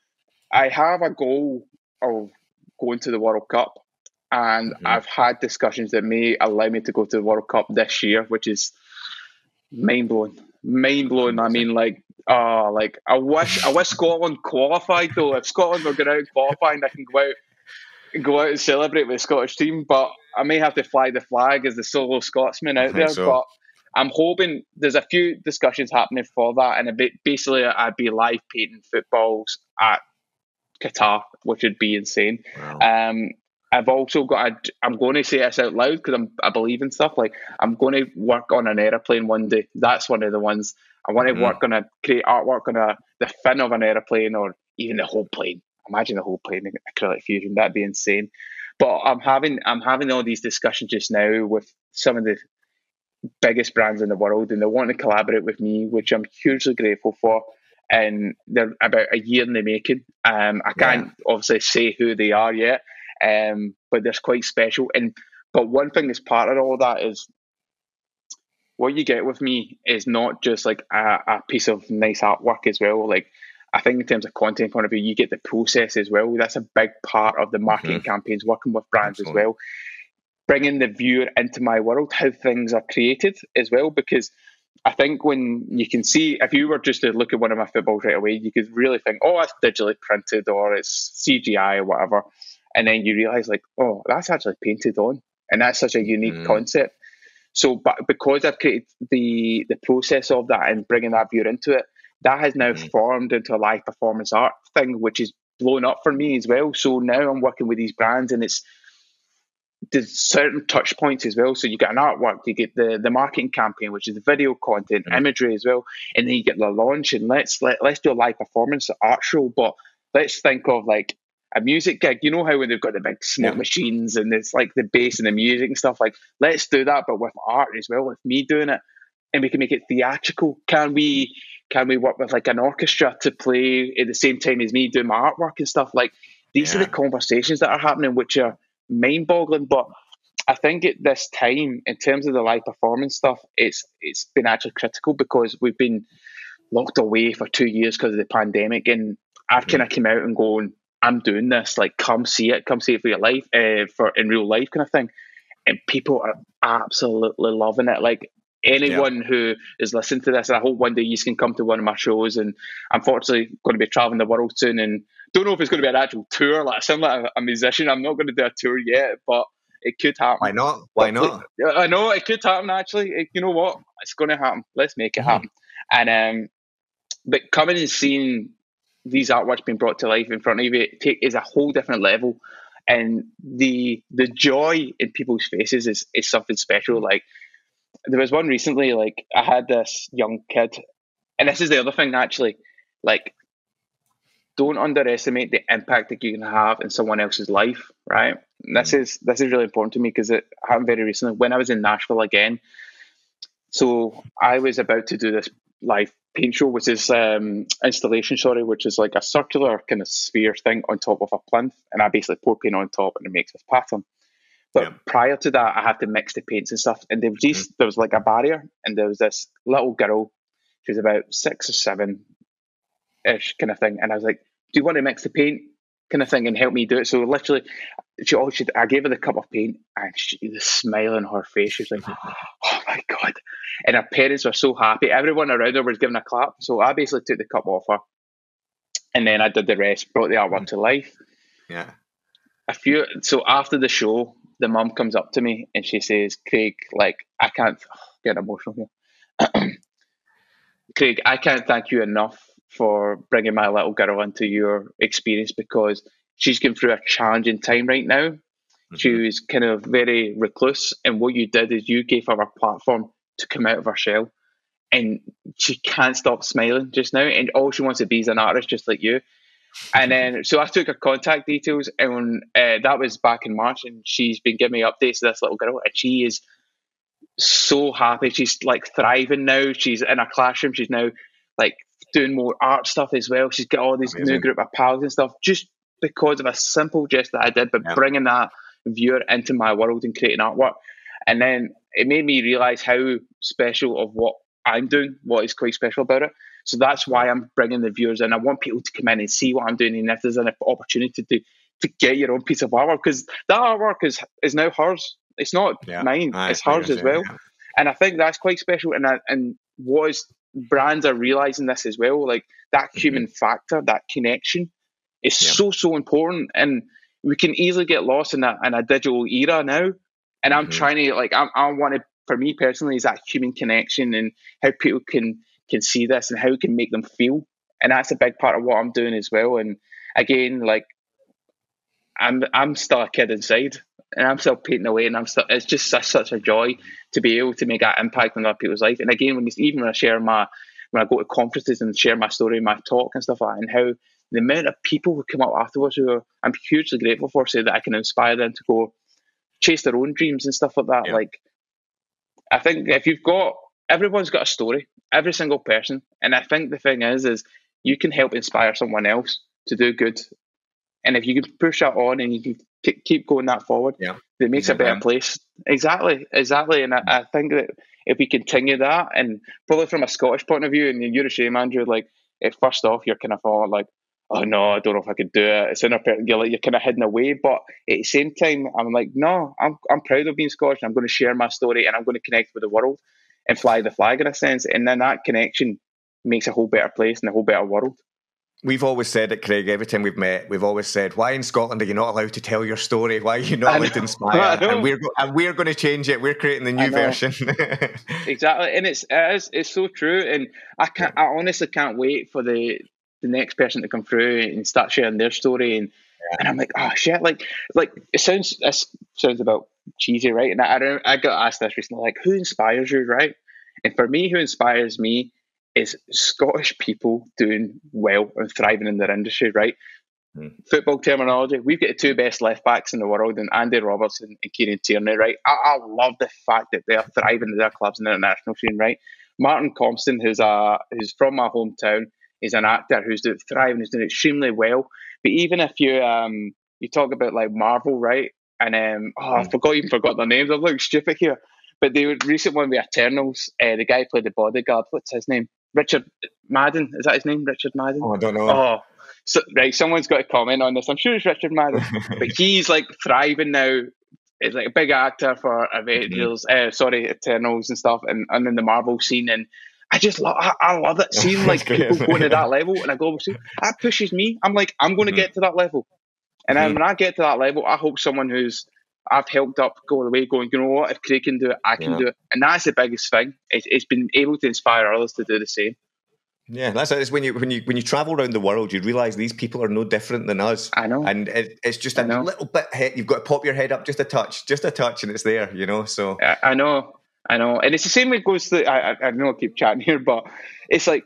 I have a goal of going to the World Cup, and mm-hmm. I've had discussions that may allow me to go to the World Cup this year, which is mind blowing. Mind blowing. I mean, like, oh, like I wish I wish Scotland qualified though. If Scotland were going out qualifying, I can go out go out and celebrate with the Scottish team. But I may have to fly the flag as the solo Scotsman out there. So. But I'm hoping there's a few discussions happening for that, and a bit basically I'd be live painting footballs at Qatar, which would be insane. Wow. Um, I've also got. A, I'm going to say this out loud because I'm. I believe in stuff. Like I'm going to work on an aeroplane one day. That's one of the ones I want to mm-hmm. work on a create artwork on a the fin of an aeroplane or even the whole plane. Imagine the whole plane acrylic fusion. That'd be insane. But I'm having I'm having all these discussions just now with some of the biggest brands in the world, and they want to collaborate with me, which I'm hugely grateful for. And they're about a year in the making. Um, I can't yeah. obviously say who they are yet, um, but they're quite special. And but one thing that's part of all that is what you get with me is not just like a, a piece of nice artwork as well. Like I think in terms of content point of view, you get the process as well. That's a big part of the marketing mm-hmm. campaigns, working with brands Absolutely. as well. Bringing the viewer into my world, how things are created as well, because I think when you can see, if you were just to look at one of my footballs right away, you could really think, oh, it's digitally printed or it's CGI or whatever. And then you realize, like, oh, that's actually painted on. And that's such a unique mm. concept. So, but because I've created the the process of that and bringing that viewer into it, that has now mm-hmm. formed into a live performance art thing, which is blown up for me as well. So now I'm working with these brands, and it's there's certain touch points as well. So you get an artwork, you get the the marketing campaign, which is the video content, mm-hmm. imagery as well, and then you get the launch. And let's let let's do a live performance art show, but let's think of like a music gig. You know how when they've got the big smoke yeah. machines and it's like the bass and the music and stuff. Like let's do that, but with art as well, with me doing it, and we can make it theatrical. Can we? Can we work with like an orchestra to play at the same time as me doing my artwork and stuff? Like these yeah. are the conversations that are happening, which are mind boggling. But I think at this time, in terms of the live performance stuff, it's it's been actually critical because we've been locked away for two years because of the pandemic, and I've kind of come out and going, I'm doing this. Like, come see it, come see it for your life, uh, for in real life, kind of thing. And people are absolutely loving it. Like anyone yeah. who is listening to this, I hope one day you can come to one of my shows. And I'm fortunately going to be traveling the world soon, and don't know if it's going to be an actual tour. Like I sound like a, musician. I'm not going to do a tour yet, but it could happen. Why not? Why not? I know it could happen. Actually, it, you know what? It's going to happen. Let's make it mm-hmm. happen. And um, but coming and seeing these artworks being brought to life in front of you take, is a whole different level, and the the joy in people's faces is is something special. Like there was one recently, like I had this young kid, and this is the other thing actually, like don't underestimate the impact that you can have in someone else's life, right? And this mm. is this is really important to me because it happened very recently when I was in Nashville again. So I was about to do this live paint show, which is um, installation, sorry, which is like a circular kind of sphere thing on top of a plinth, and I basically pour paint on top and it makes this pattern. But yeah. prior to that, I had to mix the paints and stuff, and there was just, mm. there was like a barrier, and there was this little girl, she was about six or seven, ish kind of thing, and I was like, "Do you want to mix the paint?" kind of thing and help me do it. So literally, she, oh, she I gave her the cup of paint, and she, the smile on her face, she was like, "Oh my god!" And her parents were so happy. Everyone around her was giving a clap. So I basically took the cup off her, and then I did the rest, brought the artwork to life. Yeah. A few. So after the show, the mum comes up to me and she says, "Craig, like I can't oh, get emotional here." Craig, I can't thank you enough for bringing my little girl into your experience because she's going through a challenging time right now. Mm-hmm. She was kind of very recluse, and what you did is you gave her a platform to come out of her shell. And she can't stop smiling just now, and all she wants to be is an artist, just like you. And then, so I took her contact details, and uh, that was back in March. And she's been giving me updates to this little girl, and she is so happy. She's like thriving now. She's in a classroom. She's now like doing more art stuff as well. She's got all these Amazing. new group of pals and stuff just because of a simple gest that I did, but yeah. bringing that viewer into my world and creating artwork. And then it made me realize how special of what I'm doing, what is quite special about it. So that's why I'm bringing the viewers in. I want people to come in and see what I'm doing, and if there's an opportunity to to get your own piece of artwork, because that artwork is is now hers. It's not yeah. mine. it's hers as well. Yeah. And I think that's quite special. And I, and what is brands are realizing this as well. Like that mm-hmm. human factor, that connection, is yeah. so so important. And we can easily get lost in a in a digital era now. And I'm mm-hmm. trying to like I, I want to for me personally is that human connection and how people can can see this and how it can make them feel. And that's a big part of what I'm doing as well. And again, like I'm I'm still a kid inside and I'm still painting away and I'm still it's just such, such a joy to be able to make that impact on other people's life. And again when even when I share my when I go to conferences and share my story, my talk and stuff like that, and how the amount of people who come up afterwards who are, I'm hugely grateful for, say that I can inspire them to go chase their own dreams and stuff like that. Yeah. Like, I think if you've got everyone's got a story, every single person, and I think the thing is, is you can help inspire someone else to do good, and if you can push that on and you can keep going that forward, yeah, it makes a better place. Exactly, exactly, and I, I, think that if we continue that, and probably from a Scottish point of view, and you're a shame, Andrew, like first off you're kind of all like oh no, I don't know if I could do it. It's in a you're like you're kind of hidden away. But at the same time, I'm like, no, I'm I'm proud of being Scottish. I'm going to share my story and I'm going to connect with the world and fly the flag in a sense. And then that connection makes a whole better place and a whole better world. We've always said it, Craig. Every time we've met, we've always said, "Why in Scotland are you not allowed to tell your story? Why are you not allowed to inspire?" And we're and we're going to change it. We're creating the new version. exactly, and it's it is, it's so true. And I can't. I honestly can't wait for the the next person to come through and start sharing their story and yeah. and I'm like oh shit like like it sounds this sounds about cheesy right and I, I, I got asked this recently like who inspires you right and for me who inspires me is Scottish people doing well and thriving in their industry right mm. football terminology, we've got the two best left backs in the world, and Andy Robertson and Kieran Tierney, right? I, I love the fact that they're thriving in their clubs in the international scene, right? Martin Compston, who's a who's from my hometown, is an actor who's doing thriving, who's doing extremely well. But even if you um you talk about like Marvel, right? And um oh, I mm. forgot even forgot their names. I'm looking stupid here. But the recent one with Eternals, uh, the guy who played the bodyguard, what's his name? Richard Madden, is that his name? Richard Madden? Oh, I don't know. Oh, so, right. Someone's got to comment on this. I'm sure it's Richard Madden, but he's like thriving now. He's like a big actor for Avengers, mm-hmm. uh, sorry, Eternals and stuff, and, and in the Marvel scene. And I just love, I, I love it seeing like people going to that level and a global scene. That pushes me. I'm like, I'm going to mm-hmm. get to that level. And mm-hmm. then when I get to that level, I hope someone who's I've helped up go away going, you know what, if Craig can do it, I can yeah. do it. And that's the biggest thing. It's, it's been able to inspire others to do the same. Yeah, that's it. It's when you when you when you travel around the world, you realise these people are no different than us. I know, and it, it's just a little bit. You've got to pop your head up just a touch, just a touch, and it's there. You know, so I, I know, I know, and it's the same way it goes to. I, I know I keep chatting here, but it's like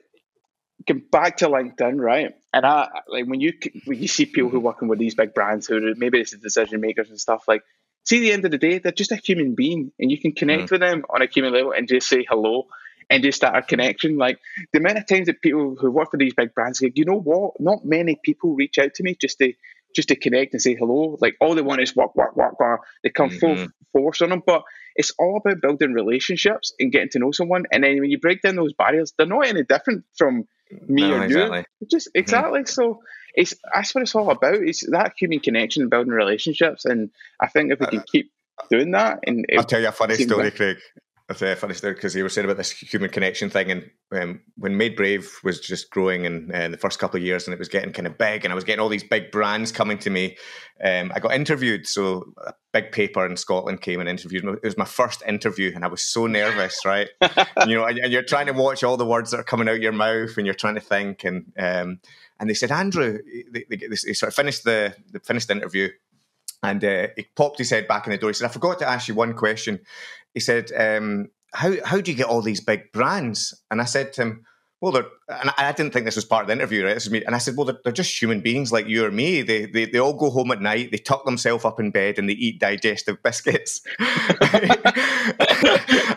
back to LinkedIn, right? And I like when you when you see people who are working with these big brands who maybe it's the decision makers and stuff like see, the end of the day, they're just a human being, and you can connect mm. with them on a human level and just say hello and just start a connection. Like the amount of times that people who work for these big brands, like, you know what? Not many people reach out to me just to just to connect and say hello. Like all they want is work, work, work, work. They come mm-hmm. full force on them, but it's all about building relationships and getting to know someone. And then when you break down those barriers, they're not any different from me no, or exactly. you. Just mm-hmm. exactly. Mm-hmm. So it's that's what it's all about. It's that human connection and building relationships. And I think if we can uh, keep doing that, and I'll tell you a funny story, Craig. A funny story because you were saying about this human connection thing, and um, when Made Brave was just growing in, uh, the first couple of years, and it was getting kind of big, and I was getting all these big brands coming to me. Um, I got interviewed, so a big paper in Scotland came and interviewed me. It was my first interview, and I was so nervous, right? you know, and, and, you're trying to watch all the words that are coming out your mouth, and you're trying to think, and um, and they said, Andrew, they, they, they sort of finished the, the finished the interview, and uh, he popped his head back in the door. He said, I forgot to ask you one question. He said, um, how, how do you get all these big brands? And I said to him, well, they're, and I didn't think this was part of the interview, right? This is me. And I said, well, they're, they're, just human beings like you or me. They, they, they all go home at night, they tuck themselves up in bed, and they eat digestive biscuits. and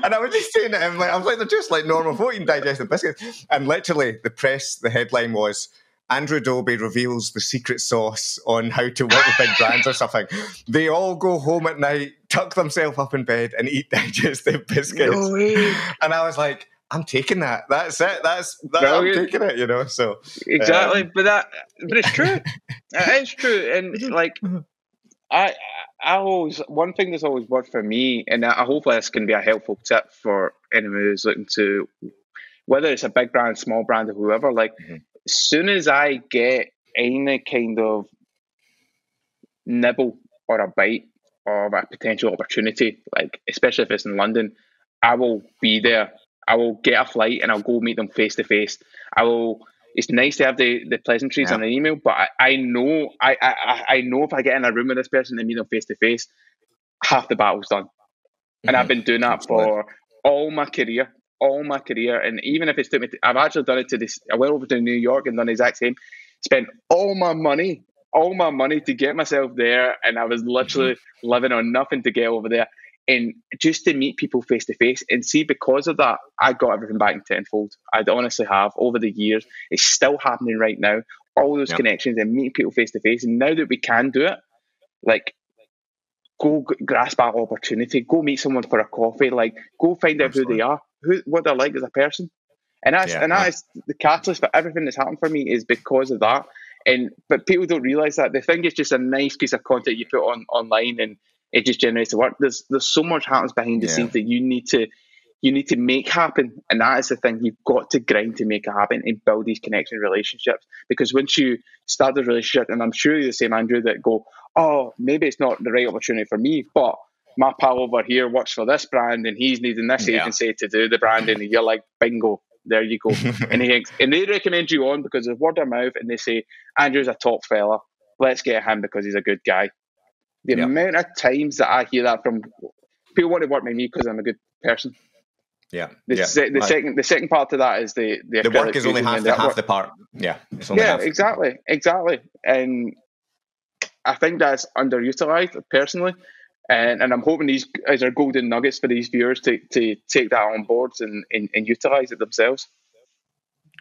I was just saying to him, like, I was like, they're just like normal folk eating digestive biscuits. And literally, the press, the headline was, Andrew Dobie reveals the secret sauce on how to work with big brands or something. They all go home at night, tuck themselves up in bed, and eat digestive biscuits. No and I was like, I'm taking that. That's it. That's that, I'm taking it. You know. So exactly, um, but that, but it's true. it's true, and like I, I always one thing that's always worked for me, and I hopefully this can be a helpful tip for anyone who's looking to, whether it's a big brand, small brand, or whoever. Like mm-hmm as soon as I get any kind of nibble or a bite of a potential opportunity, like especially if it's in London, I will be there. I will get a flight and I'll go meet them face to face. I will. It's nice to have the, the pleasantries yeah. on an email, but I, I know I, I I know if I get in a room with this person and meet them face to face, half the battle's done. And mm-hmm. I've been doing that for all my career all my career, and even if it's took me, to, I've actually done it to this. I went over to New York and done the exact same. Spent all my money, all my money to get myself there, and I was literally mm-hmm. living on nothing to get over there. And just to meet people face to face and see, because of that, I got everything back in tenfold. I honestly have over the years. It's still happening right now. All those yep. connections and meeting people face to face. And now that we can do it, like go grasp that opportunity, go meet someone for a coffee, like go find out Absolutely. who they are who what they're like as a person. And that's yeah, and that yeah. the catalyst for everything that's happened for me is because of that. And but people don't realise that they think it's just a nice piece of content you put on online and it just generates the work. There's there's so much happens behind the yeah. scenes that you need to you need to make happen. And that is the thing. You've got to grind to make it happen and build these connection relationships. Because once you start the relationship, and I'm sure you're the same, Andrew, that go, oh, maybe it's not the right opportunity for me, but my pal over here works for this brand and he's needing this yeah. agency to do the branding. And you're like, bingo, there you go. and he and they recommend you on because of word of mouth and they say, Andrew's a top fella. Let's get him because he's a good guy. The yeah. amount of times that I hear that from people want to work with me because I'm a good person. Yeah. The, yeah. se- the I- second the second part to that is the the, the work is only half the, half artwork. the part. Yeah. Yeah, half. exactly, exactly. And I think that's underutilized personally. And, and I'm hoping these as are golden nuggets for these viewers to, to take that on board and, and, and utilize it themselves.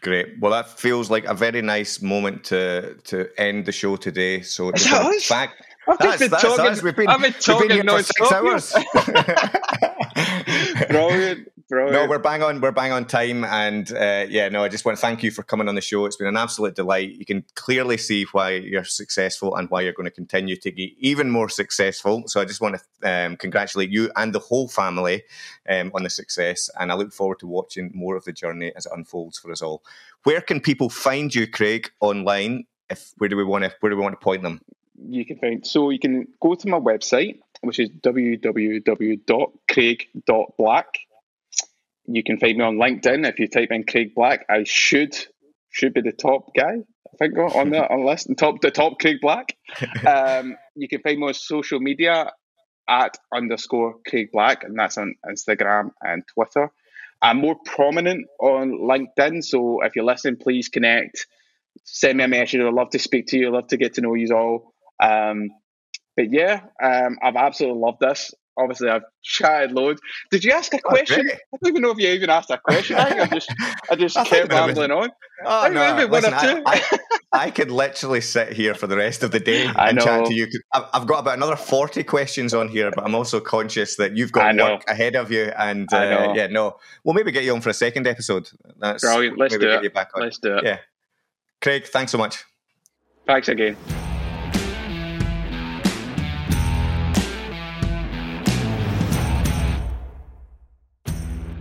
Great. Well, that feels like a very nice moment to to end the show today. So Is just that wanna us? thank- I've just That's, been that's talking. us. We've been, I've been we've been here for six hours. brilliant, brilliant. No, we're bang on. We're bang on time, and uh, yeah, no, I just want to thank you for coming on the show. It's been an absolute delight. You can clearly see why you're successful and why you're going to continue to get even more successful. So I just want to um, congratulate you and the whole family um, on the success, and I look forward to watching more of the journey as it unfolds for us all. Where can people find you, Craig, online? If where do we want to where do we want to point them? you can find. So you can go to my website, which is www.craig.black. You can find me on LinkedIn. If you type in Craig Black, I should should be the top guy. I think on the on the list, top the top Craig Black. Um, you can find me on social media at underscore Craig Black, and that's on Instagram and Twitter. I'm more prominent on LinkedIn, so if you're listening, please connect. Send me a message. I'd love to speak to you. I'd love to get to know you all. Um, but yeah, um, I've absolutely loved this. Obviously, I've chatted loads. Did you ask a question? I don't even know if you even asked a question. I think I just, I just I kept rambling on. Oh, I no, remember one listen, or I, two. I, I could literally sit here for the rest of the day I and chat to you. I've got about another 40 questions on here, but I'm also conscious that you've got work ahead of you. And uh, know. yeah, no, we'll maybe get you on for a second episode. That's Brilliant. Let's do get it. you back on. Let's do it. Yeah. Craig, thanks so much. Thanks again.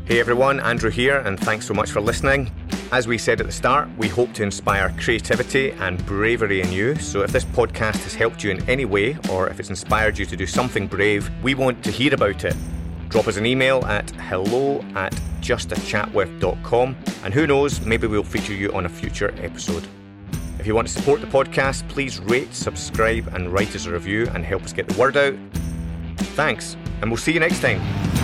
Hey everyone, Andrew here, and thanks so much for listening. As we said at the start, we hope to inspire creativity and bravery in you. So if this podcast has helped you in any way, or if it's inspired you to do something brave, we want to hear about it. Drop us an email at hello at justachatwith.com, and who knows, maybe we'll feature you on a future episode. If you want to support the podcast, please rate, subscribe, and write us a review and help us get the word out. Thanks, and we'll see you next time.